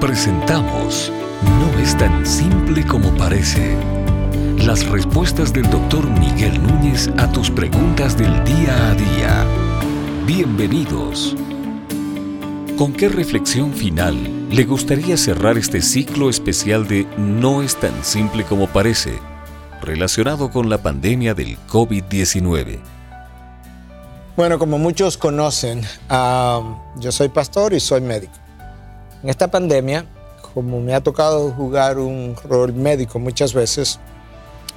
Presentamos No es tan simple como parece. Las respuestas del doctor Miguel Núñez a tus preguntas del día a día. Bienvenidos. ¿Con qué reflexión final le gustaría cerrar este ciclo especial de No es tan simple como parece, relacionado con la pandemia del COVID-19? Bueno, como muchos conocen, ah, yo soy pastor y soy médico. En esta pandemia, como me ha tocado jugar un rol médico muchas veces,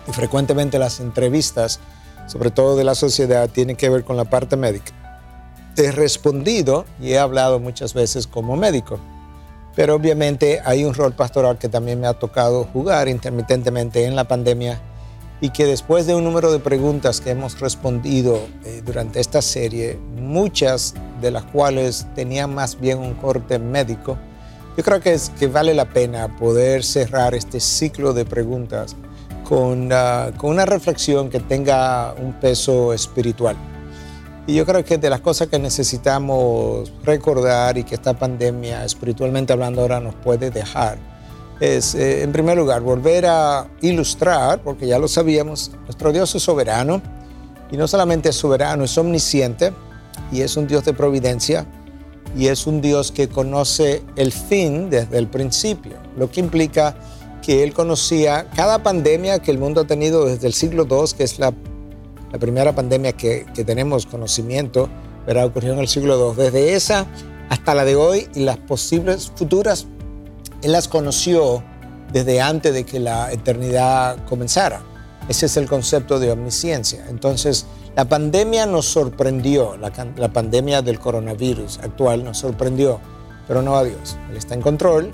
y frecuentemente las entrevistas, sobre todo de la sociedad, tienen que ver con la parte médica. He respondido y he hablado muchas veces como médico, pero obviamente hay un rol pastoral que también me ha tocado jugar intermitentemente en la pandemia y que después de un número de preguntas que hemos respondido eh, durante esta serie, muchas de las cuales tenían más bien un corte médico, yo creo que, es, que vale la pena poder cerrar este ciclo de preguntas con, ah, con una reflexión que tenga un peso espiritual. Y yo creo que de las cosas que necesitamos recordar y que esta pandemia, espiritualmente hablando, ahora nos puede dejar, es, eh, en primer lugar, volver a ilustrar, porque ya lo sabíamos, nuestro Dios es soberano, y no solamente es soberano, es omnisciente, y es un Dios de providencia, y es un Dios que conoce el fin desde el principio, lo que implica que Él conocía cada pandemia que el mundo ha tenido desde el siglo II, que es la, primera pandemia que, tenemos conocimiento, pero ocurrió en el siglo II, desde esa hasta la de hoy y las posibles futuras él las conoció desde antes de que la eternidad comenzara. Ese es el concepto de omnisciencia. Entonces, la pandemia nos sorprendió, la, la, pandemia del coronavirus actual nos sorprendió, pero no a Dios. Él está en control,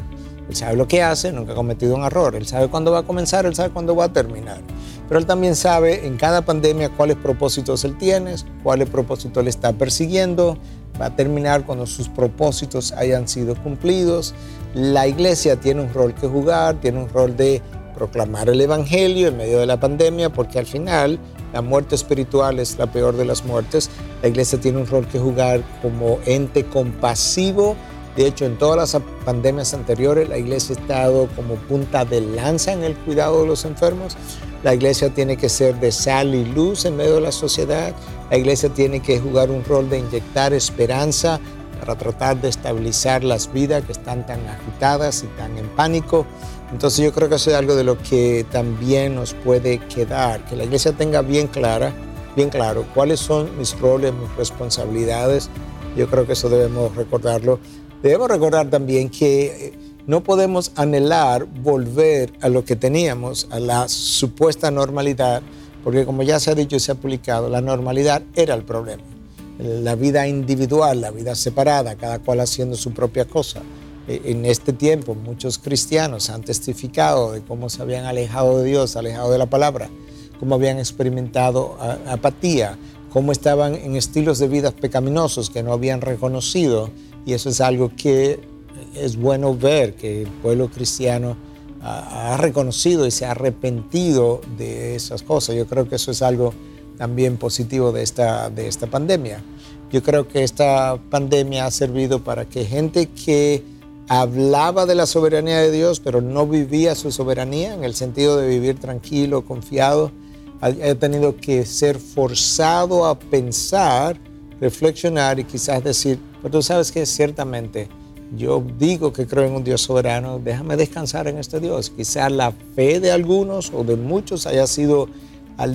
Él sabe lo que hace, nunca ha cometido un error, Él sabe cuándo va a comenzar, Él sabe cuándo va a terminar. Pero Él también sabe en cada pandemia cuáles propósitos Él tiene, cuáles propósitos Él está persiguiendo, va a terminar cuando sus propósitos hayan sido cumplidos. La iglesia tiene un rol que jugar, tiene un rol de proclamar el Evangelio en medio de la pandemia, porque al final la muerte espiritual es la peor de las muertes. La iglesia tiene un rol que jugar como ente compasivo. De hecho, en todas las pandemias anteriores, la iglesia ha estado como punta de lanza en el cuidado de los enfermos. La iglesia tiene que ser de sal y luz en medio de la sociedad. La iglesia tiene que jugar un rol de inyectar esperanza para tratar de estabilizar las vidas que están tan agitadas y tan en pánico. Entonces yo creo que eso es algo de lo que también nos puede quedar, que la iglesia tenga bien clara, bien claro cuáles son mis roles, mis responsabilidades. Yo creo que eso debemos recordarlo. Debemos recordar también que eh, no podemos anhelar volver a lo que teníamos, a la supuesta normalidad, porque como ya se ha dicho y se ha publicado, la normalidad era el problema. La vida individual, la vida separada, cada cual haciendo su propia cosa. E, en este tiempo muchos cristianos han testificado de cómo se habían alejado de Dios, alejado de la palabra, cómo habían experimentado apatía, cómo estaban en estilos de vida pecaminosos que no habían reconocido. Y eso es algo que es bueno ver que el pueblo cristiano ha, reconocido y se ha arrepentido de esas cosas. Yo creo que eso es algo también positivo de esta, de esta pandemia. Yo creo que esta pandemia ha servido para que gente que hablaba de la soberanía de Dios, pero no vivía su soberanía en el sentido de vivir tranquilo, confiado, haya tenido que ser forzado a pensar, reflexionar y quizás decir, pero tú sabes que ciertamente yo digo que creo en un Dios soberano, déjame descansar en este Dios. Quizá la fe de algunos o de muchos haya sido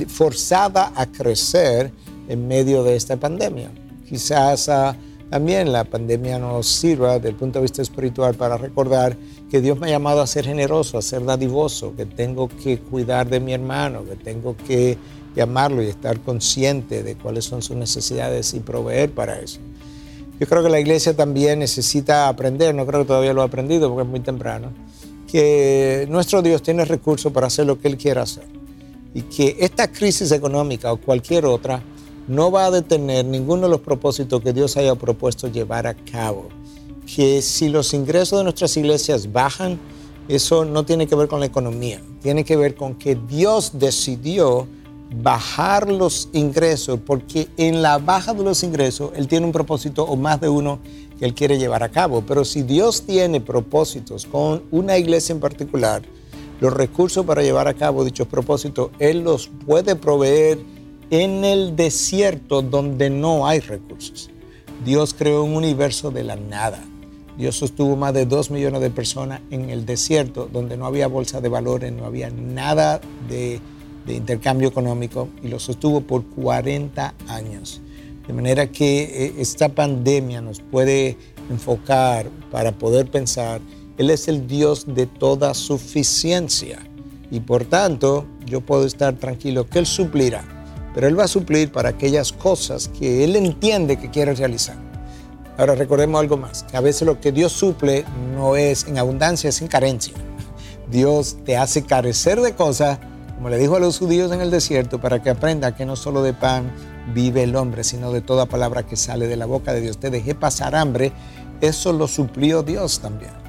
forzada a crecer en medio de esta pandemia. Quizás ah, también la pandemia nos sirva desde el punto de vista espiritual para recordar que Dios me ha llamado a ser generoso, a ser dadivoso, que tengo que cuidar de mi hermano, que tengo que llamarlo y estar consciente de cuáles son sus necesidades y proveer para eso. Yo creo que la iglesia también necesita aprender, no creo que todavía lo ha aprendido porque es muy temprano, que nuestro Dios tiene recursos para hacer lo que Él quiera hacer. Y que esta crisis económica o cualquier otra no va a detener ninguno de los propósitos que Dios haya propuesto llevar a cabo. Que si los ingresos de nuestras iglesias bajan, eso no tiene que ver con la economía, tiene que ver con que Dios decidió bajar los ingresos, porque en la baja de los ingresos Él tiene un propósito o más de uno que Él quiere llevar a cabo. Pero si Dios tiene propósitos con una iglesia en particular, los recursos para llevar a cabo dichos propósitos, Él los puede proveer en el desierto donde no hay recursos. Dios creó un universo de la nada. Dios sostuvo más de dos millones de personas en el desierto donde no había bolsa de valores, no había nada de, de intercambio económico y lo sostuvo por 40 años. De manera que eh, esta pandemia nos puede enfocar para poder pensar, Él es el Dios de toda suficiencia y por tanto yo puedo estar tranquilo que Él suplirá, pero Él va a suplir para aquellas cosas que Él entiende que quiere realizar. Ahora recordemos algo más, que a veces lo que Dios suple no es en abundancia, es en carencia. Dios te hace carecer de cosas, como le dijo a los judíos en el desierto, para que aprenda que no solo de pan vive el hombre, sino de toda palabra que sale de la boca de Dios. Te dejé pasar hambre, eso lo suplió Dios también.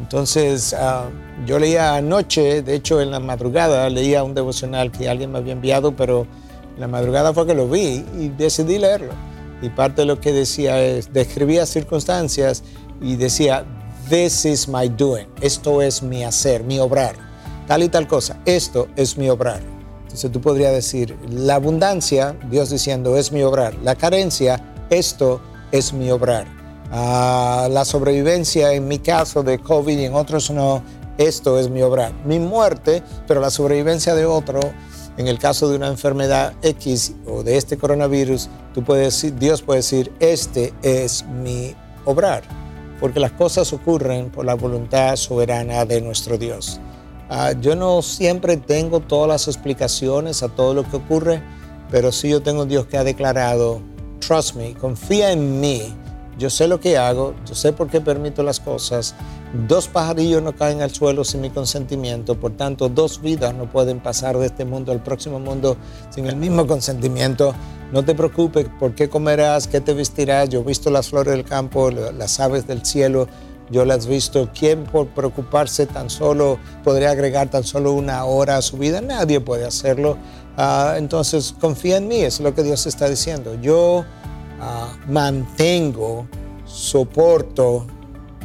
Entonces, uh, yo leía anoche, de hecho en la madrugada, leía un devocional que alguien me había enviado, pero en la madrugada fue que lo vi y decidí leerlo. Y parte de lo que decía es, describía circunstancias y decía, this is my doing, esto es mi hacer, mi obrar, tal y tal cosa, esto es mi obrar. Entonces tú podrías decir, la abundancia, Dios diciendo, es mi obrar. La carencia, esto es mi obrar. Ah, la sobrevivencia, en mi caso de COVID y en otros no, esto es mi obrar. Mi muerte, pero la sobrevivencia de otro, en el caso de una enfermedad X o de este coronavirus, tú puedes Dios puede decir, este es mi obrar. Porque las cosas ocurren por la voluntad soberana de nuestro Dios. Uh, yo no siempre tengo todas las explicaciones a todo lo que ocurre, pero sí yo tengo un Dios que ha declarado, trust me, confía en mí, yo sé lo que hago, yo sé por qué permito las cosas, dos pajarillos no caen al suelo sin mi consentimiento, por tanto dos vidas no pueden pasar de este mundo al próximo mundo sin el mismo consentimiento. No te preocupes por qué comerás, qué te vestirás, yo he visto las flores del campo, las aves del cielo, yo las he visto. ¿Quién por preocuparse tan solo podría agregar tan solo una hora a su vida? Nadie puede hacerlo. Uh, entonces, confía en mí, es lo que Dios está diciendo. Yo uh, mantengo, soporto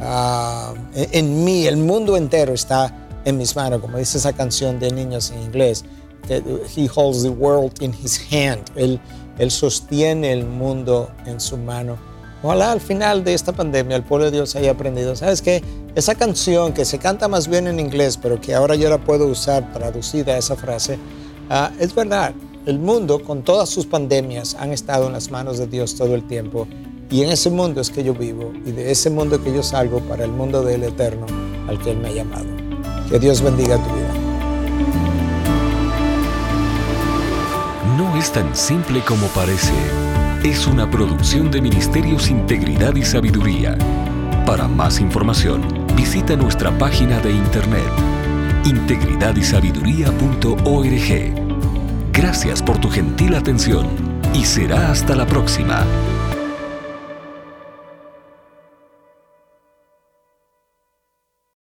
uh, en, en, mí, el mundo entero está en mis manos, como dice esa canción de niños en inglés. He holds the world in his hand. Él, él sostiene el mundo en su mano. Ojalá al final de esta pandemia el pueblo de Dios haya aprendido. ¿Sabes qué? Esa canción que se canta más bien en inglés, pero que ahora yo la puedo usar traducida a esa frase, uh, es verdad. El mundo, con todas sus pandemias, han estado en las manos de Dios todo el tiempo. Y en ese mundo es que yo vivo y de ese mundo que yo salgo para el mundo del eterno al que Él me ha llamado. Que Dios bendiga tu vida. No es tan simple como parece es una producción de Ministerios Integridad y Sabiduría. Para más información, visita nuestra página de internet integridadysabiduría.org. Gracias por tu gentil atención y será hasta la próxima.